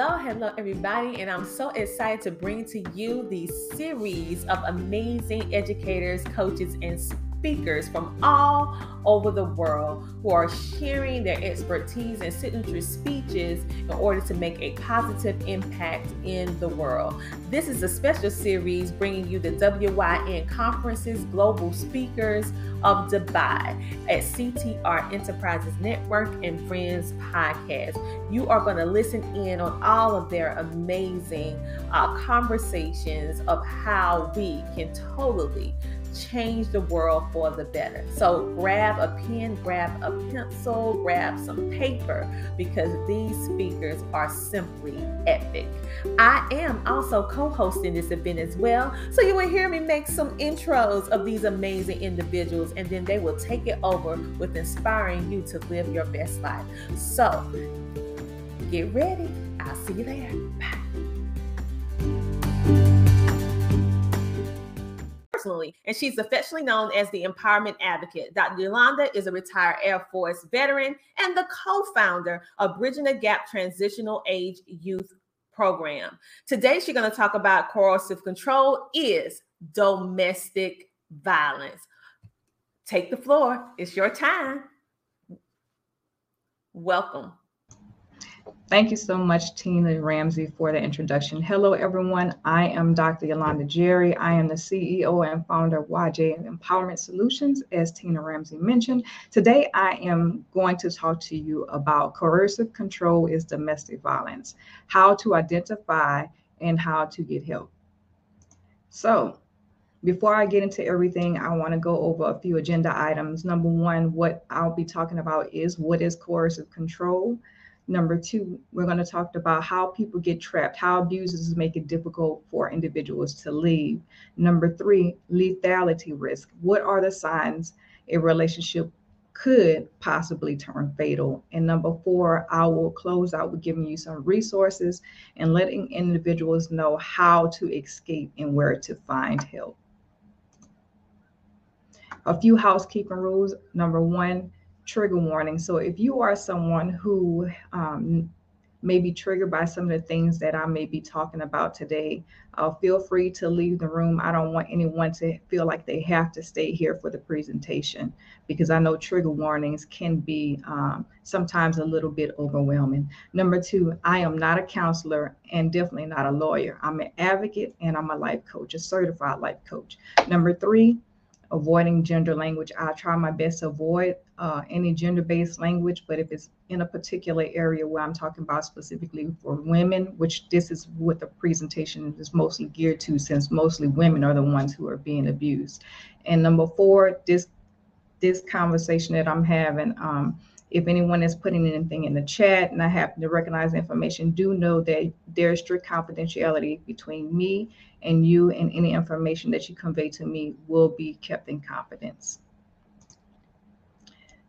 Hello, hello, everybody, and I'm so excited to bring to you the series of amazing educators, coaches, and speakers from all over the world who are sharing their expertise and signature speeches in order to make a positive impact in the world. This is a special series bringing you the WYN Conferences Global Speakers of Dubai at CTR Enterprises Network and Friends Podcast. You are going to listen in on all of their amazing uh, conversations of how we can totally change the world for the better. So grab a pen, grab a pencil, grab some paper because these speakers are simply epic. I am also co hosting this event as well. So you will hear me make some intros of these amazing individuals and then they will take it over with inspiring you to live your best life. So get ready. I'll see you there. Bye. Personally, and she's affectionately known as the Empowerment Advocate. Dr. Yolanda is a retired Air Force veteran and the co founder of Bridging the Gap Transitional Age Youth Program. Today, she's going to talk about coercive control is domestic violence. Take the floor. It's your time. Welcome. Thank you so much, Tina Ramsey, for the introduction. Hello, everyone. I am Dr. Yolanda Jerry. I am the CEO and founder of YJ Empowerment Solutions, as Tina Ramsey mentioned. Today, I am going to talk to you about coercive control is domestic violence, how to identify and how to get help. So, before I get into everything, I want to go over a few agenda items. Number one, what I'll be talking about is what is coercive control. Number two, we're going to talk about how people get trapped, how abusers make it difficult for individuals to leave. Number three, lethality risk. What are the signs a relationship could possibly turn fatal? And number four, I will close out with giving you some resources and letting individuals know how to escape and where to find help. A few housekeeping rules. Number one, trigger warning. So if you are someone who um, may be triggered by some of the things that I may be talking about today, uh, feel free to leave the room. I don't want anyone to feel like they have to stay here for the presentation because I know trigger warnings can be um, sometimes a little bit overwhelming. Number two, I am not a counselor and definitely not a lawyer. I'm an advocate and I'm a life coach, a certified life coach. Number three, avoiding gender language. I try my best to avoid uh, any gender based language, but if it's in a particular area where I'm talking about specifically for women, which this is what the presentation is mostly geared to, since mostly women are the ones who are being abused. And number four, this this conversation that I'm having, um, if anyone is putting anything in the chat and I happen to recognize information, do know that there is strict confidentiality between me and you, and any information that you convey to me will be kept in confidence.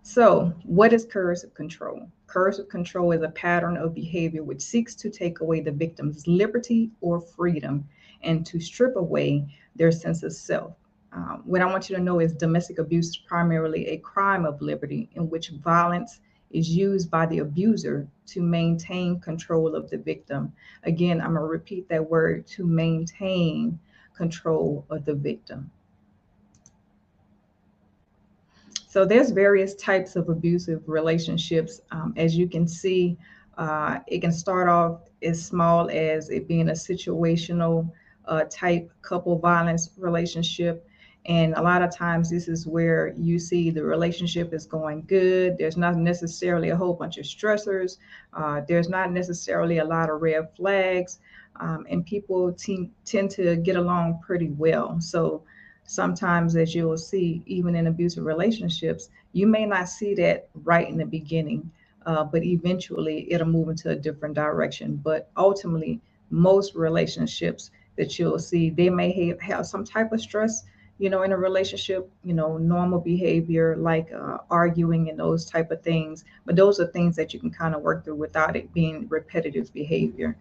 So, what is coercive control? Coercive control is a pattern of behavior which seeks to take away the victim's liberty or freedom and to strip away their sense of self. Um, what I want you to know is domestic abuse is primarily a crime of liberty in which violence is used by the abuser to maintain control of the victim. Again, I'm going to repeat that word to maintain control of the victim. So there's various types of abusive relationships. Um, as you can see, uh, it can start off as small as it being a situational uh, type couple violence relationship and a lot of times, this is where you see the relationship is going good. There's not necessarily a whole bunch of stressors. Uh, there's not necessarily a lot of red flags. Um, and people te- tend to get along pretty well. So sometimes, as you'll see, even in abusive relationships, you may not see that right in the beginning, uh, but eventually it'll move into a different direction. But ultimately, most relationships that you'll see, they may have, have some type of stress you know in a relationship you know normal behavior like uh, arguing and those type of things. But those are things that you can kind of work through without it being repetitive behavior.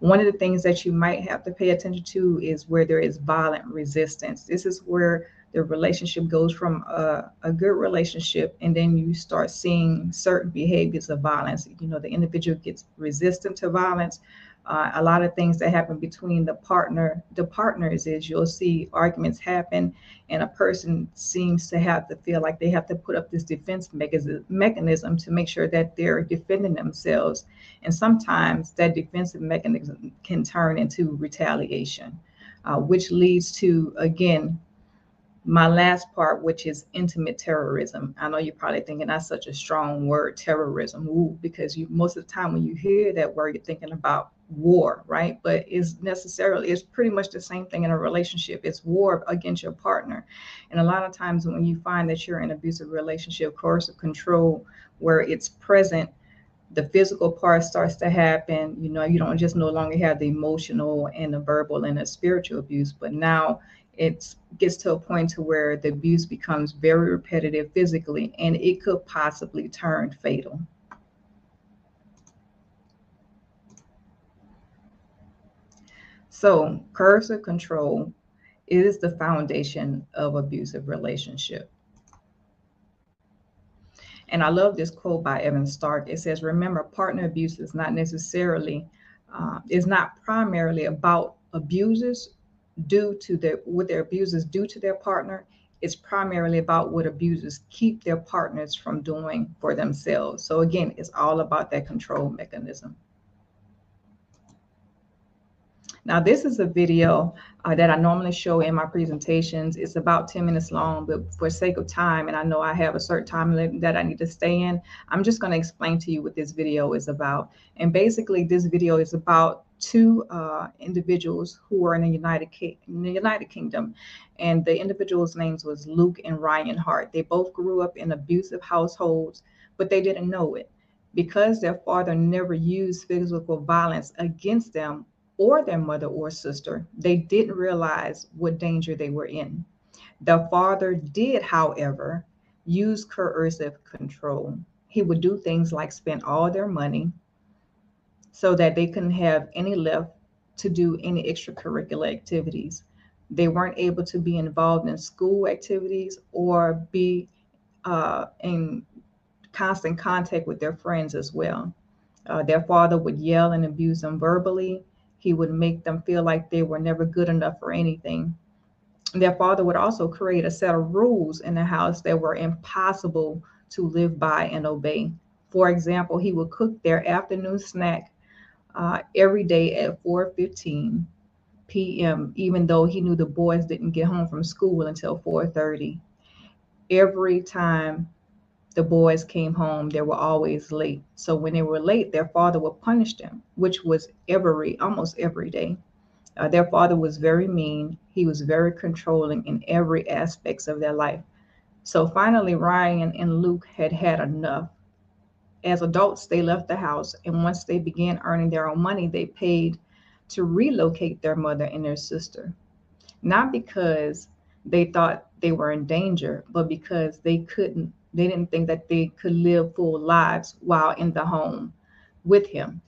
One of the things that you might have to pay attention to is where there is violent resistance. This is where the relationship goes from a, a good relationship and then you start seeing certain behaviors of violence. You know the individual gets resistant to violence. Uh, a lot of things that happen between the partner the partners is you'll see arguments happen and a person seems to have to feel like they have to put up this defense mechanism to make sure that they're defending themselves. And sometimes that defensive mechanism can turn into retaliation uh, which leads to again my last part, which is intimate terrorism. I know you're probably thinking that's such a strong word, terrorism, Ooh, because you most of the time when you hear that word, you're thinking about war, right? But it's necessarily it's pretty much the same thing in a relationship. It's war against your partner. And a lot of times when you find that you're in an abusive relationship, coercive control, where it's present, the physical part starts to happen. You know, you don't just no longer have the emotional and the verbal and the spiritual abuse, but now it gets to a point to where the abuse becomes very repetitive physically and it could possibly turn fatal. So, coercive control is the foundation of abusive relationship. And I love this quote by Evan Stark. It says, "Remember, partner abuse is not necessarily uh, is not primarily about abusers due to their what their abusers do to their partner. It's primarily about what abusers keep their partners from doing for themselves. So again, it's all about that control mechanism." Now, this is a video uh, that I normally show in my presentations. It's about 10 minutes long, but for sake of time, and I know I have a certain time that I need to stay in, I'm just going to explain to you what this video is about. And basically, this video is about two uh, individuals who were in the United, Ki in the United Kingdom. And the individuals' names was Luke and Ryan Hart. They both grew up in abusive households, but they didn't know it. Because their father never used physical violence against them or their mother or sister, they didn't realize what danger they were in. The father did, however, use coercive control. He would do things like spend all their money so that they couldn't have any left to do any extracurricular activities. They weren't able to be involved in school activities or be uh, in constant contact with their friends as well. Uh, their father would yell and abuse them verbally. He would make them feel like they were never good enough for anything. Their father would also create a set of rules in the house that were impossible to live by and obey. For example, he would cook their afternoon snack uh, every day at 4:15 p.m., even though he knew the boys didn't get home from school until 4:30. Every time the boys came home, they were always late. So when they were late, their father would punish them, which was every almost every day. Uh, their father was very mean. He was very controlling in every aspects of their life. So finally, Ryan and Luke had had enough. As adults, they left the house, and once they began earning their own money, they paid to relocate their mother and their sister. Not because they thought they were in danger, but because they couldn't they didn't think that they could live full lives while in the home with him.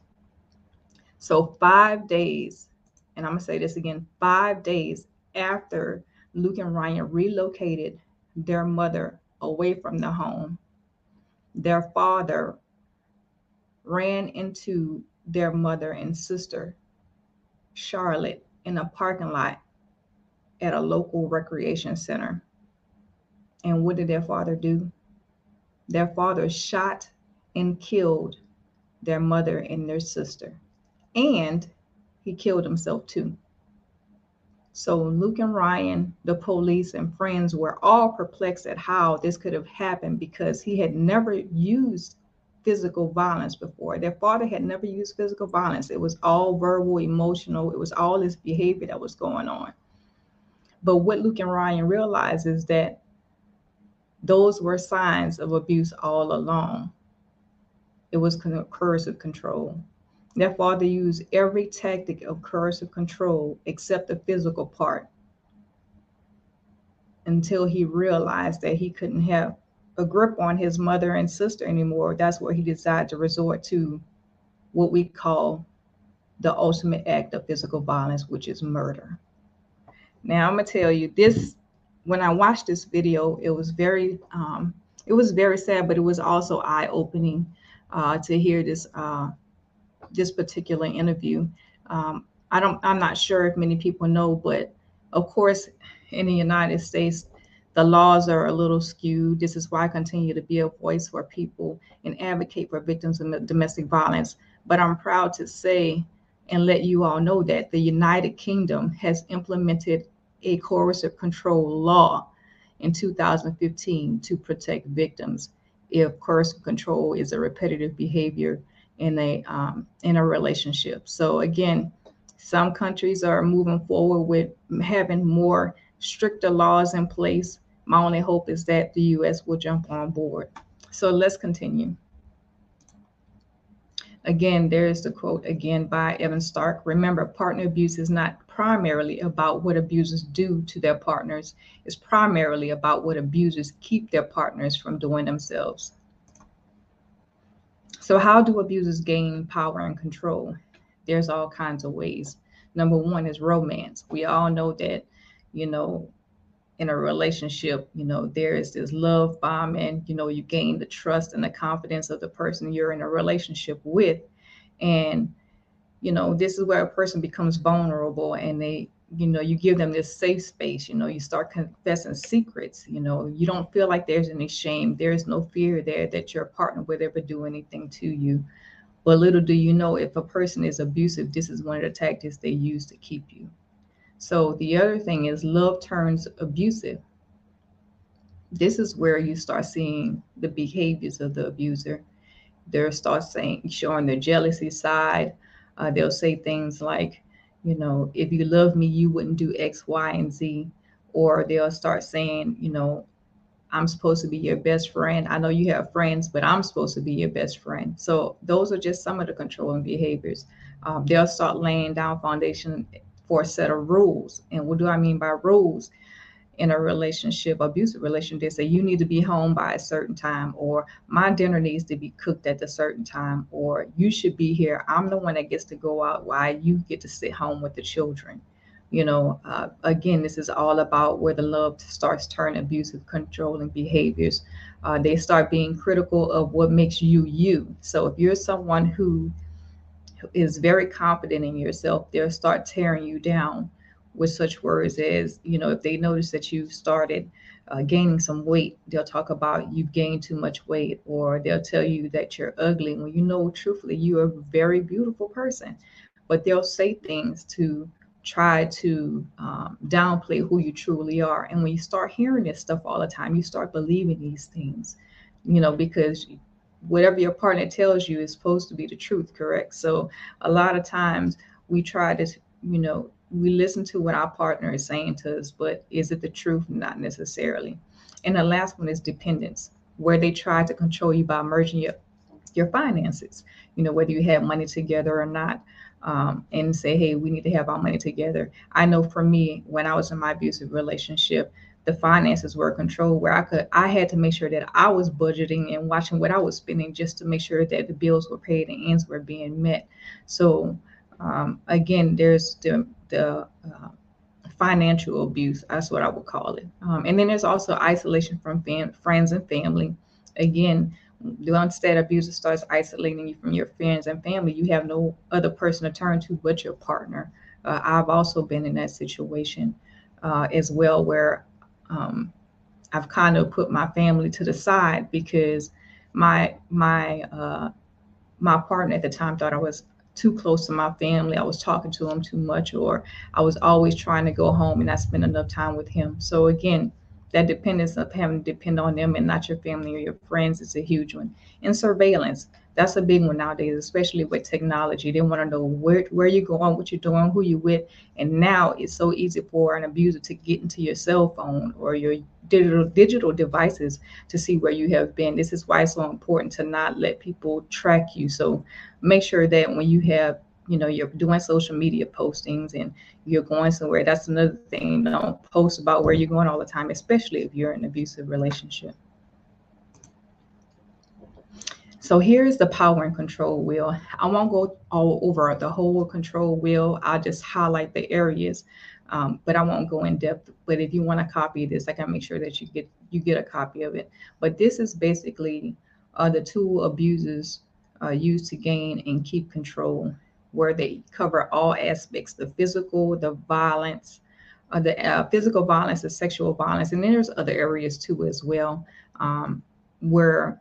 So, five days, and I'm to say this again five days after Luke and Ryan relocated their mother away from the home, their father ran into their mother and sister, Charlotte, in a parking lot at a local recreation center. And what did their father do? Their father shot and killed their mother and their sister. And he killed himself too. So Luke and Ryan, the police and friends were all perplexed at how this could have happened because he had never used physical violence before. Their father had never used physical violence. It was all verbal, emotional. It was all this behavior that was going on. But what Luke and Ryan realized is that those were signs of abuse all along. It was coercive control. Their father used every tactic of coercive control except the physical part until he realized that he couldn't have a grip on his mother and sister anymore. That's where he decided to resort to what we call the ultimate act of physical violence, which is murder. Now, I'm to tell you this when I watched this video, it was very um, it was very sad, but it was also eye opening uh, to hear this uh, this particular interview. Um, I don't, I'm not sure if many people know, but of course, in the United States, the laws are a little skewed. This is why I continue to be a voice for people and advocate for victims of domestic violence. But I'm proud to say and let you all know that the United Kingdom has implemented a coercive control law in 2015 to protect victims if coercive control is a repetitive behavior in a um, in a relationship. So again, some countries are moving forward with having more stricter laws in place. My only hope is that the U.S. will jump on board. So let's continue. Again, there's the quote again by Evan Stark. Remember, partner abuse is not primarily about what abusers do to their partners. It's primarily about what abusers keep their partners from doing themselves. So, how do abusers gain power and control? There's all kinds of ways. Number one is romance. We all know that, you know, in a relationship, you know, there is this love bombing, you know, you gain the trust and the confidence of the person you're in a relationship with. And, you know, this is where a person becomes vulnerable and they, you know, you give them this safe space, you know, you start confessing secrets, you know, you don't feel like there's any shame. There is no fear there that your partner would ever do anything to you. But little do you know, if a person is abusive, this is one of the tactics they use to keep you. So the other thing is love turns abusive. This is where you start seeing the behaviors of the abuser. They'll start saying, showing their jealousy side. Uh, they'll say things like, you know, if you love me, you wouldn't do X, Y, and Z. Or they'll start saying, you know, I'm supposed to be your best friend. I know you have friends, but I'm supposed to be your best friend. So those are just some of the controlling behaviors. Um, they'll start laying down foundation for a set of rules. And what do I mean by rules? In a relationship, abusive relationship, they say you need to be home by a certain time, or my dinner needs to be cooked at a certain time, or you should be here. I'm the one that gets to go out while you get to sit home with the children. You know, uh, again, this is all about where the love starts turning abusive, controlling behaviors. Uh, they start being critical of what makes you you. So if you're someone who is very confident in yourself, they'll start tearing you down with such words as, you know, if they notice that you've started uh, gaining some weight, they'll talk about you've gained too much weight, or they'll tell you that you're ugly when you know, truthfully, you're a very beautiful person. But they'll say things to try to um, downplay who you truly are. And when you start hearing this stuff all the time, you start believing these things, you know, because whatever your partner tells you is supposed to be the truth, correct? So a lot of times we try to, you know, we listen to what our partner is saying to us, but is it the truth? Not necessarily. And the last one is dependence, where they try to control you by merging your your finances, you know, whether you have money together or not. Um, and say, hey, we need to have our money together. I know for me, when I was in my abusive relationship, the finances were controlled where I could I had to make sure that I was budgeting and watching what I was spending just to make sure that the bills were paid and ends were being met. So um, again, there's the the uh, financial abuse. That's what I would call it. Um, and then there's also isolation from fam- friends and family. Again, once that abuser starts isolating you from your friends and family, you have no other person to turn to but your partner. Uh, I've also been in that situation uh, as well, where um, I've kind of put my family to the side because my my uh, my partner at the time thought I was too close to my family. I was talking to him too much, or I was always trying to go home and not spend enough time with him. So again, that dependence of having to depend on them and not your family or your friends is a huge one. And surveillance that's a big one nowadays, especially with technology. They want to know where where you're going, what you're doing, who you're with. And now it's so easy for an abuser to get into your cell phone or your digital digital devices to see where you have been. This is why it's so important to not let people track you. So make sure that when you have you know you're doing social media postings and you're going somewhere that's another thing don't post about where you're going all the time especially if you're in an abusive relationship so here's the power and control wheel. I won't go all over the whole control wheel. I'll just highlight the areas, um, but I won't go in depth. But if you want to copy this, I can make sure that you get you get a copy of it. But this is basically uh, the tool abusers uh, used to gain and keep control, where they cover all aspects the physical, the violence, uh, the uh, physical violence, the sexual violence, and then there's other areas too as well, um, where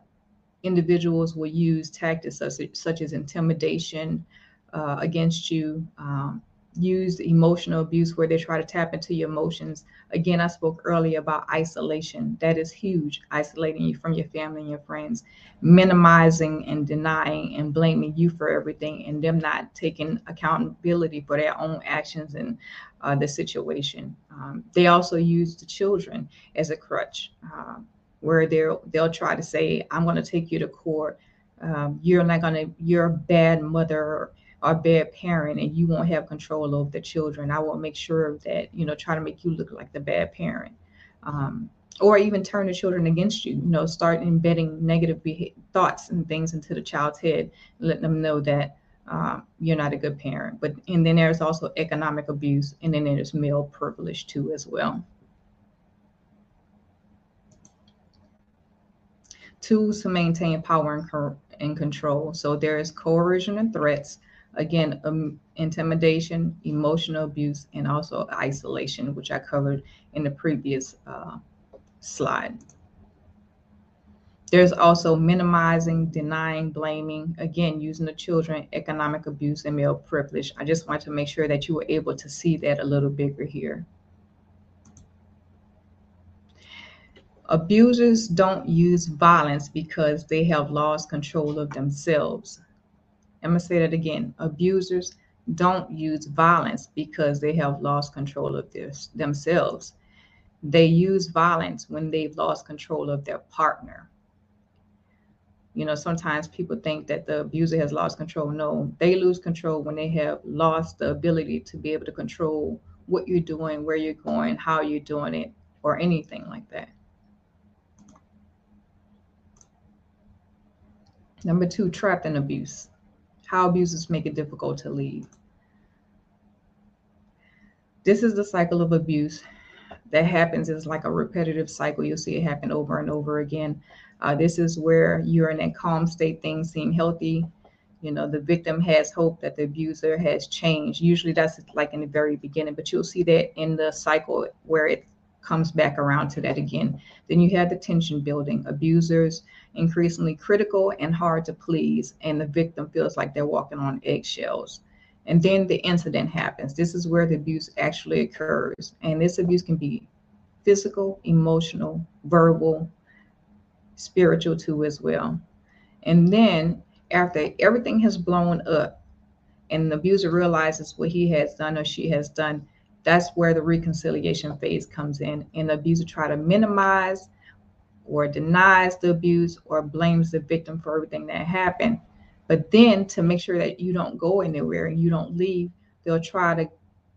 individuals will use tactics such, such as intimidation uh, against you, um, use emotional abuse where they try to tap into your emotions. Again, I spoke earlier about isolation. That is huge, isolating you from your family and your friends, minimizing and denying and blaming you for everything, and them not taking accountability for their own actions and uh, the situation. Um, they also use the children as a crutch. Uh, where they'll they'll try to say, "I'm going to take you to court. Um, you're not going to. You're a bad mother or a bad parent, and you won't have control over the children. I will make sure that you know try to make you look like the bad parent." Um, or even turn the children against you, you know, start embedding negative thoughts and things into the child's head, letting them know that uh, you're not a good parent. But and then there's also economic abuse, and then there's male privilege too as well. tools to maintain power and, co- and control. So there is coercion and threats, again, um, intimidation, emotional abuse, and also isolation, which I covered in the previous uh, slide. There's also minimizing, denying, blaming, again, using the children, economic abuse, and male privilege. I just want to make sure that you were able to see that a little bigger here. Abusers don't use violence because they have lost control of themselves. I'm going to say that again. Abusers don't use violence because they have lost control of their, themselves. They use violence when they've lost control of their partner. You know, sometimes people think that the abuser has lost control. No, they lose control when they have lost the ability to be able to control what you're doing, where you're going, how you're doing it, or anything like that. Number two, trapped in abuse. How abusers make it difficult to leave. This is the cycle of abuse that happens is like a repetitive cycle. You'll see it happen over and over again. Uh, this is where you're in a calm state, things seem healthy. You know, the victim has hope that the abuser has changed. Usually that's like in the very beginning, but you'll see that in the cycle where it comes back around to that again. Then you have the tension building, abusers increasingly critical and hard to please, and the victim feels like they're walking on eggshells. And then the incident happens. This is where the abuse actually occurs. And this abuse can be physical, emotional, verbal, spiritual too, as well. And then after everything has blown up and the abuser realizes what he has done or she has done, that's where the reconciliation phase comes in. And the abuser try to minimize or denies the abuse or blames the victim for everything that happened. But then to make sure that you don't go anywhere and you don't leave, they'll try to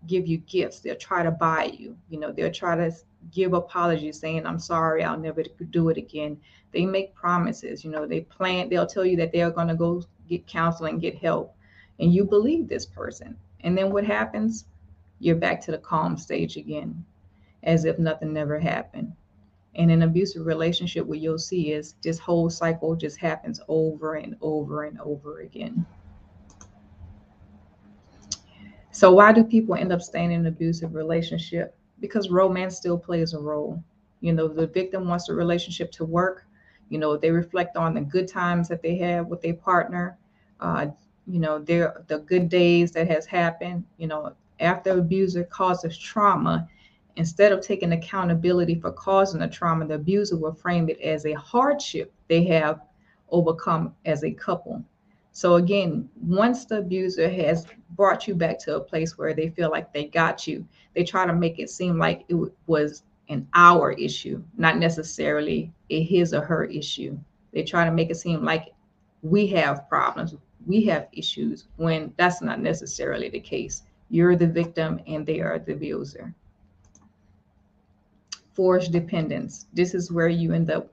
give you gifts. They'll try to buy you. You know, they'll try to give apologies saying, I'm sorry, I'll never do it again. They make promises, you know, they plan, they'll tell you that they're going to go get counseling, get help. And you believe this person. And then what happens? You're back to the calm stage again, as if nothing never happened. And an abusive relationship, what you'll see is this whole cycle just happens over and over and over again. So, why do people end up staying in an abusive relationship? Because romance still plays a role. You know, the victim wants the relationship to work. You know, they reflect on the good times that they have with their partner. Uh, you know, their the good days that has happened. You know, after abuser causes trauma, Instead of taking accountability for causing the trauma, the abuser will frame it as a hardship they have overcome as a couple. So again, once the abuser has brought you back to a place where they feel like they got you, they try to make it seem like it was an our issue, not necessarily a his or her issue. They try to make it seem like we have problems, we have issues, when that's not necessarily the case. You're the victim and they are the abuser forced dependence. This is where you end up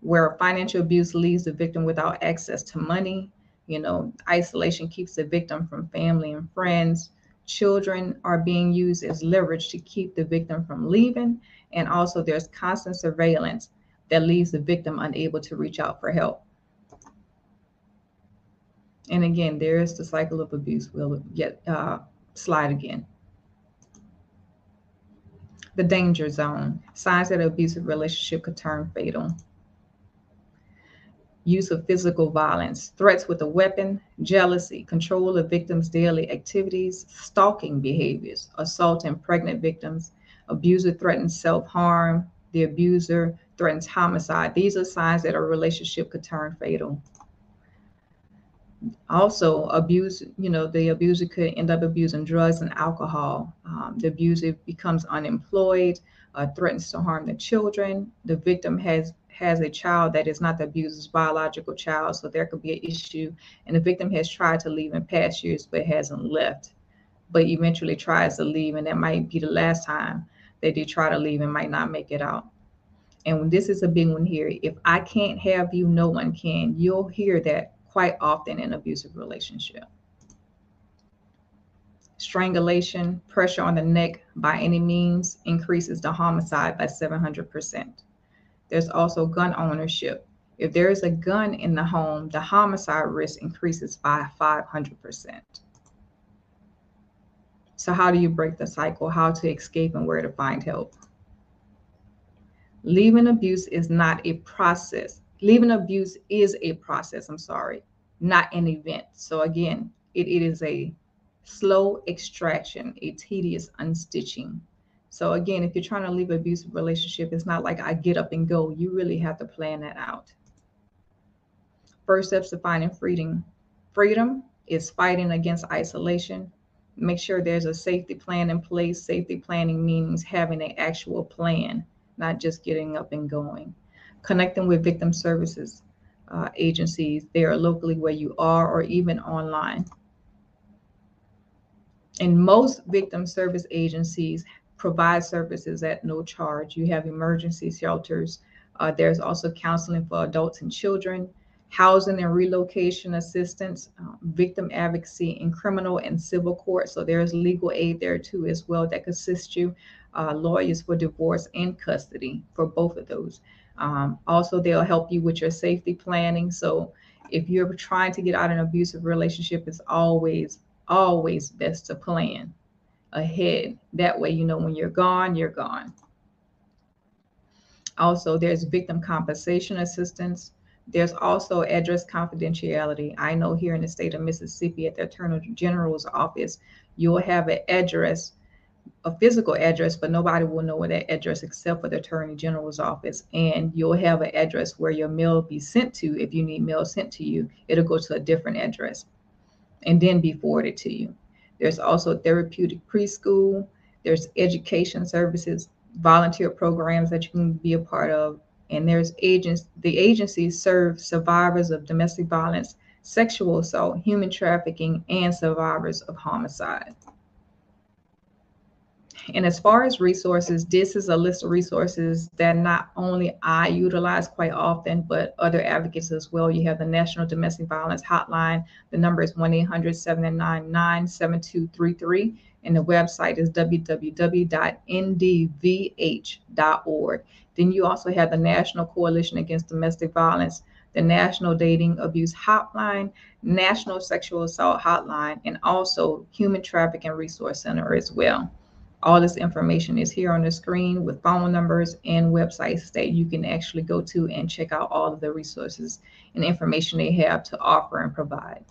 where financial abuse leaves the victim without access to money. You know, isolation keeps the victim from family and friends. Children are being used as leverage to keep the victim from leaving. And also, there's constant surveillance that leaves the victim unable to reach out for help. And again, there is the cycle of abuse. We'll get uh, slide again. The danger zone. Signs that an abusive relationship could turn fatal. Use of physical violence, threats with a weapon, jealousy, control of victims' daily activities, stalking behaviors, assault assaulting pregnant victims, abuser threatens self-harm, the abuser threatens homicide. These are signs that a relationship could turn fatal also abuse you know the abuser could end up abusing drugs and alcohol. Um, the abuser becomes unemployed uh, threatens to harm the children. The victim has has a child that is not the abuser's biological child so there could be an issue. And the victim has tried to leave in past years but hasn't left but eventually tries to leave and that might be the last time that they try to leave and might not make it out. And this is a big one here. If i can't have you no one can. You'll hear that quite often in abusive relationship. Strangulation, pressure on the neck by any means increases the homicide by 700%. There's also gun ownership. If there is a gun in the home, the homicide risk increases by 500%. So, how do you break the cycle? How to escape and where to find help? Leaving abuse is not a process leaving abuse is a process, I'm sorry, not an event. So again, it, it is a slow extraction, a tedious unstitching. So again, if you're trying to leave an abusive relationship, it's not like I get up and go. You really have to plan that out. First steps to finding freedom. Freedom is fighting against isolation. Make sure there's a safety plan in place. Safety planning means having an actual plan, not just getting up and going connecting with victim services uh, agencies there locally where you are or even online. And most victim service agencies provide services at no charge. You have emergency shelters. Uh, there's also counseling for adults and children, housing and relocation assistance, uh, victim advocacy in criminal and civil court. So there's legal aid there too as well that can assist you. Uh, lawyers for divorce and custody for both of those. Um, also, they'll help you with your safety planning. So if you're trying to get out of an abusive relationship, it's always, always best to plan ahead. That way, you know, when you're gone, you're gone. Also, there's victim compensation assistance. There's also address confidentiality. I know here in the state of Mississippi at the Attorney General's office, you'll have an address a physical address, but nobody will know where that address except for the Attorney General's office. And you'll have an address where your mail be sent to. If you need mail sent to you, it'll go to a different address and then be forwarded to you. There's also therapeutic preschool, there's education services, volunteer programs that you can be a part of. And there's agents, the agencies serve survivors of domestic violence, sexual assault, human trafficking, and survivors of homicide. And as far as resources, this is a list of resources that not only I utilize quite often, but other advocates as well. You have the National Domestic Violence Hotline. The number is 1 800 799 7233. And the website is www.ndvh.org. Then you also have the National Coalition Against Domestic Violence, the National Dating Abuse Hotline, National Sexual Assault Hotline, and also Human Trafficking Resource Center as well. All this information is here on the screen with phone numbers and websites that you can actually go to and check out all of the resources and information they have to offer and provide.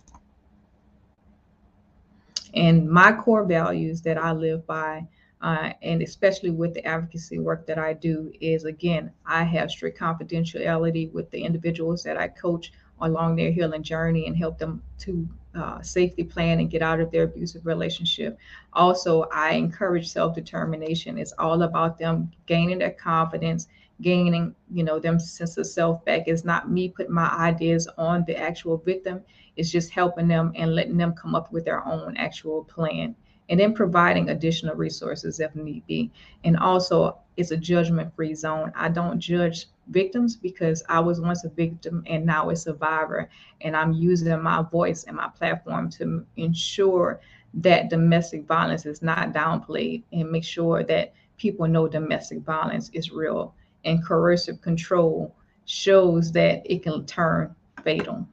And my core values that I live by, uh, and especially with the advocacy work that I do, is again, I have strict confidentiality with the individuals that I coach along their healing journey and help them to uh, safely plan and get out of their abusive relationship. Also, I encourage self determination. It's all about them gaining their confidence, gaining, you know, them sense of self back. It's not me putting my ideas on the actual victim. It's just helping them and letting them come up with their own actual plan and then providing additional resources if need be. And also, it's a judgment free zone. I don't judge victims because I was once a victim and now a survivor. And I'm using my voice and my platform to ensure that domestic violence is not downplayed and make sure that people know domestic violence is real. And coercive control shows that it can turn fatal.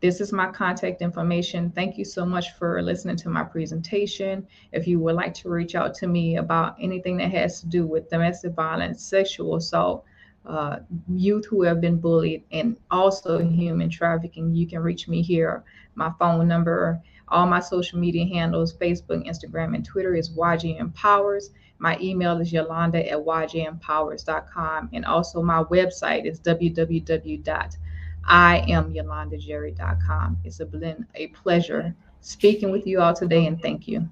This is my contact information. Thank you so much for listening to my presentation. If you would like to reach out to me about anything that has to do with domestic violence, sexual assault, uh, youth who have been bullied, and also human trafficking, you can reach me here. My phone number, all my social media handles, Facebook, Instagram, and Twitter is YJ Empowers. My email is yolanda at yjempowers.com. And also my website is www I am YolandaJerry.com. It's been a pleasure speaking with you all today, and thank you.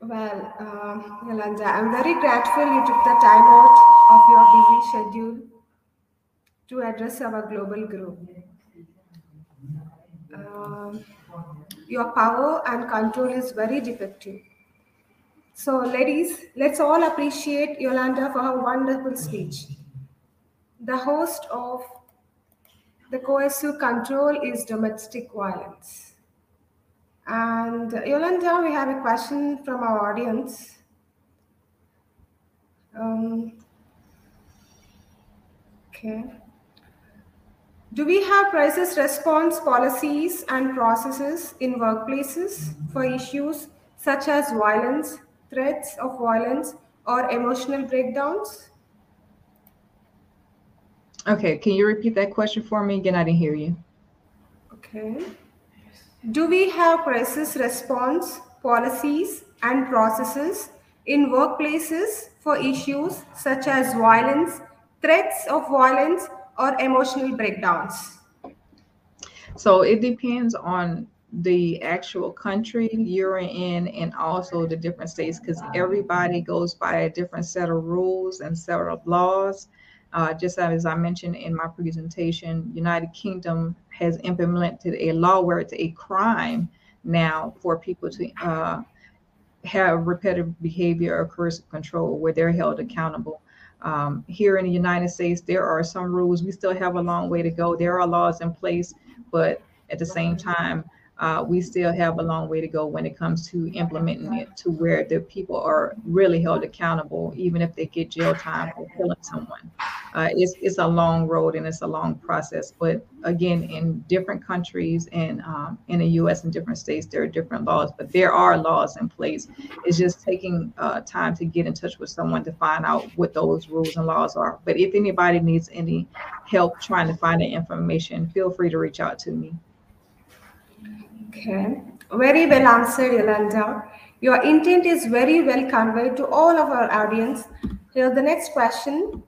Well, uh, Yolanda, I'm very grateful you took the time out of your busy schedule to address our global group. Uh, your power and control is very defective. So, ladies, let's all appreciate Yolanda for her wonderful speech. The host of the coercive control is domestic violence. And Yolanda, we have a question from our audience. Um, okay. Do we have crisis response policies and processes in workplaces for issues such as violence, threats of violence, or emotional breakdowns? Okay, can you repeat that question for me again? I didn't hear you. Okay. Do we have crisis response policies and processes in workplaces for issues such as violence, threats of violence, or emotional breakdowns? So it depends on the actual country you're in and also the different states because everybody goes by a different set of rules and set of laws. Uh, just as I mentioned in my presentation, United Kingdom has implemented a law where it's a crime now for people to uh, have repetitive behavior or coercive control where they're held accountable. Um, here in the United States, there are some rules. We still have a long way to go. There are laws in place, but at the same time, uh, we still have a long way to go when it comes to implementing it to where the people are really held accountable, even if they get jail time for killing someone. Uh, it's, it's a long road and it's a long process. But again, in different countries and um, in the US and different states, there are different laws, but there are laws in place. It's just taking uh, time to get in touch with someone to find out what those rules and laws are. But if anybody needs any help trying to find the information, feel free to reach out to me. Okay, very well answered, Yolanda. Your intent is very well conveyed to all of our audience. Here, the next question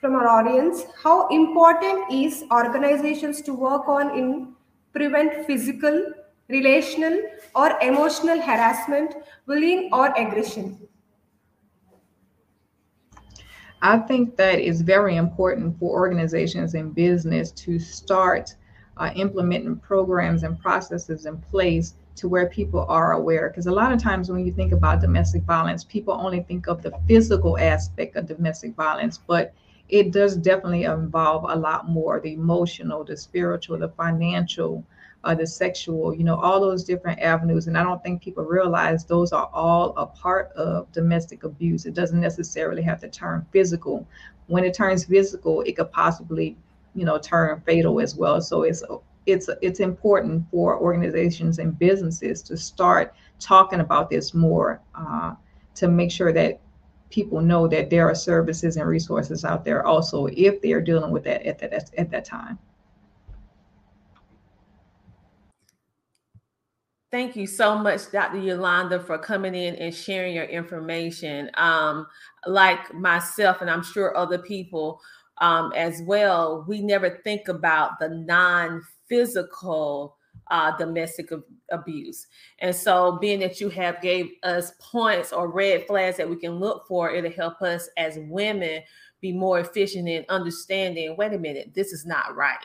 from our audience: How important is organizations to work on in prevent physical, relational, or emotional harassment, bullying, or aggression? I think that is very important for organizations and business to start uh, implementing programs and processes in place to where people are aware. Because a lot of times when you think about domestic violence, people only think of the physical aspect of domestic violence, but it does definitely involve a lot more the emotional, the spiritual, the financial, uh, the sexual, you know, all those different avenues. And I don't think people realize those are all a part of domestic abuse. It doesn't necessarily have to turn physical. When it turns physical, it could possibly you know turn fatal as well so it's it's it's important for organizations and businesses to start talking about this more uh, to make sure that people know that there are services and resources out there also if they are dealing with that at that at that time Thank you so much, Dr. Yolanda, for coming in and sharing your information. Um, like myself, and I'm sure other people, um, as well, we never think about the non physical uh, domestic ab- abuse. And so, being that you have gave us points or red flags that we can look for, it'll help us as women be more efficient in understanding. Wait a minute, this is not right.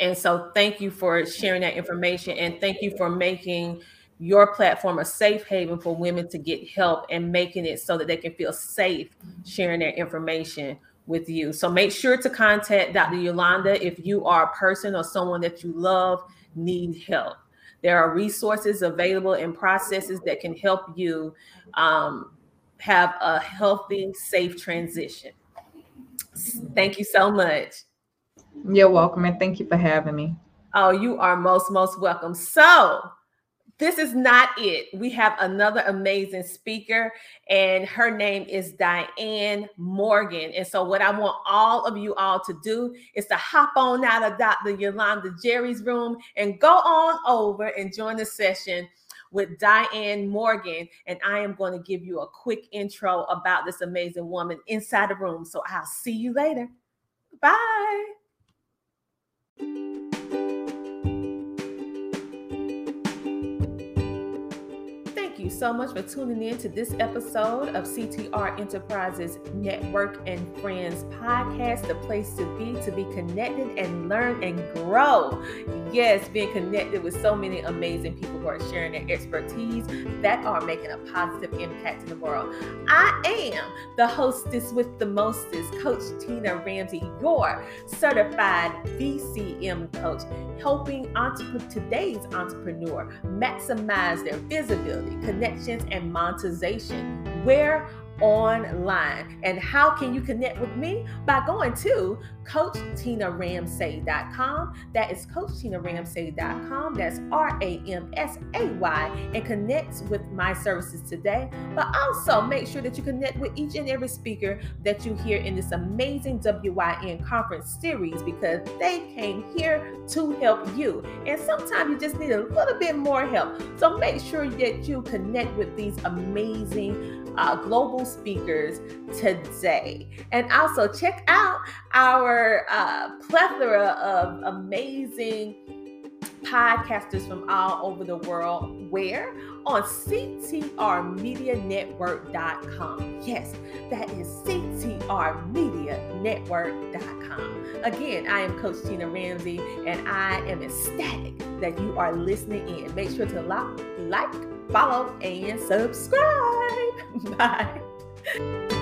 And so, thank you for sharing that information, and thank you for making your platform a safe haven for women to get help and making it so that they can feel safe sharing their information with you. So make sure to contact Dr. Yolanda if you are a person or someone that you love need help. There are resources available and processes that can help you um, have a healthy, safe transition. Thank you so much. You're welcome, and thank you for having me. Oh, you are most, most welcome. So, this is not it. We have another amazing speaker, and her name is Diane Morgan. And so, what I want all of you all to do is to hop on out of Dr. Yolanda Jerry's room and go on over and join the session with Diane Morgan. And I am going to give you a quick intro about this amazing woman inside the room. So, I'll see you later. Bye. You so much for tuning in to this episode of CTR Enterprises Network and Friends podcast, the place to be to be connected and learn and grow. Yes, being connected with so many amazing people who are sharing their expertise that are making a positive impact in the world. I am the hostess with the mostest, Coach Tina Ramsay, your certified VCM coach, helping entre- today's entrepreneur maximize their visibility connections and monetization. Where online. And how can you connect with me? By going to CoachTinaRamsay.com. That is CoachTinaRamsay.com. That's R A M S A Y. And connect with my services today. But also make sure that you connect with each and every speaker that you hear in this amazing WYN conference series because they came here to help you. And sometimes you just need a little bit more help. So make sure that you connect with these amazing uh, global speakers today. And also check out our uh, plethora of amazing podcasters from all over the world. Where? On CTRMediaNetwork.com. Yes, that is CTRMediaNetwork.com. Again, I am Coach Tina Ramsay, and I am ecstatic that you are listening in. Make sure to lock, like, follow, and subscribe. Bye. Bye.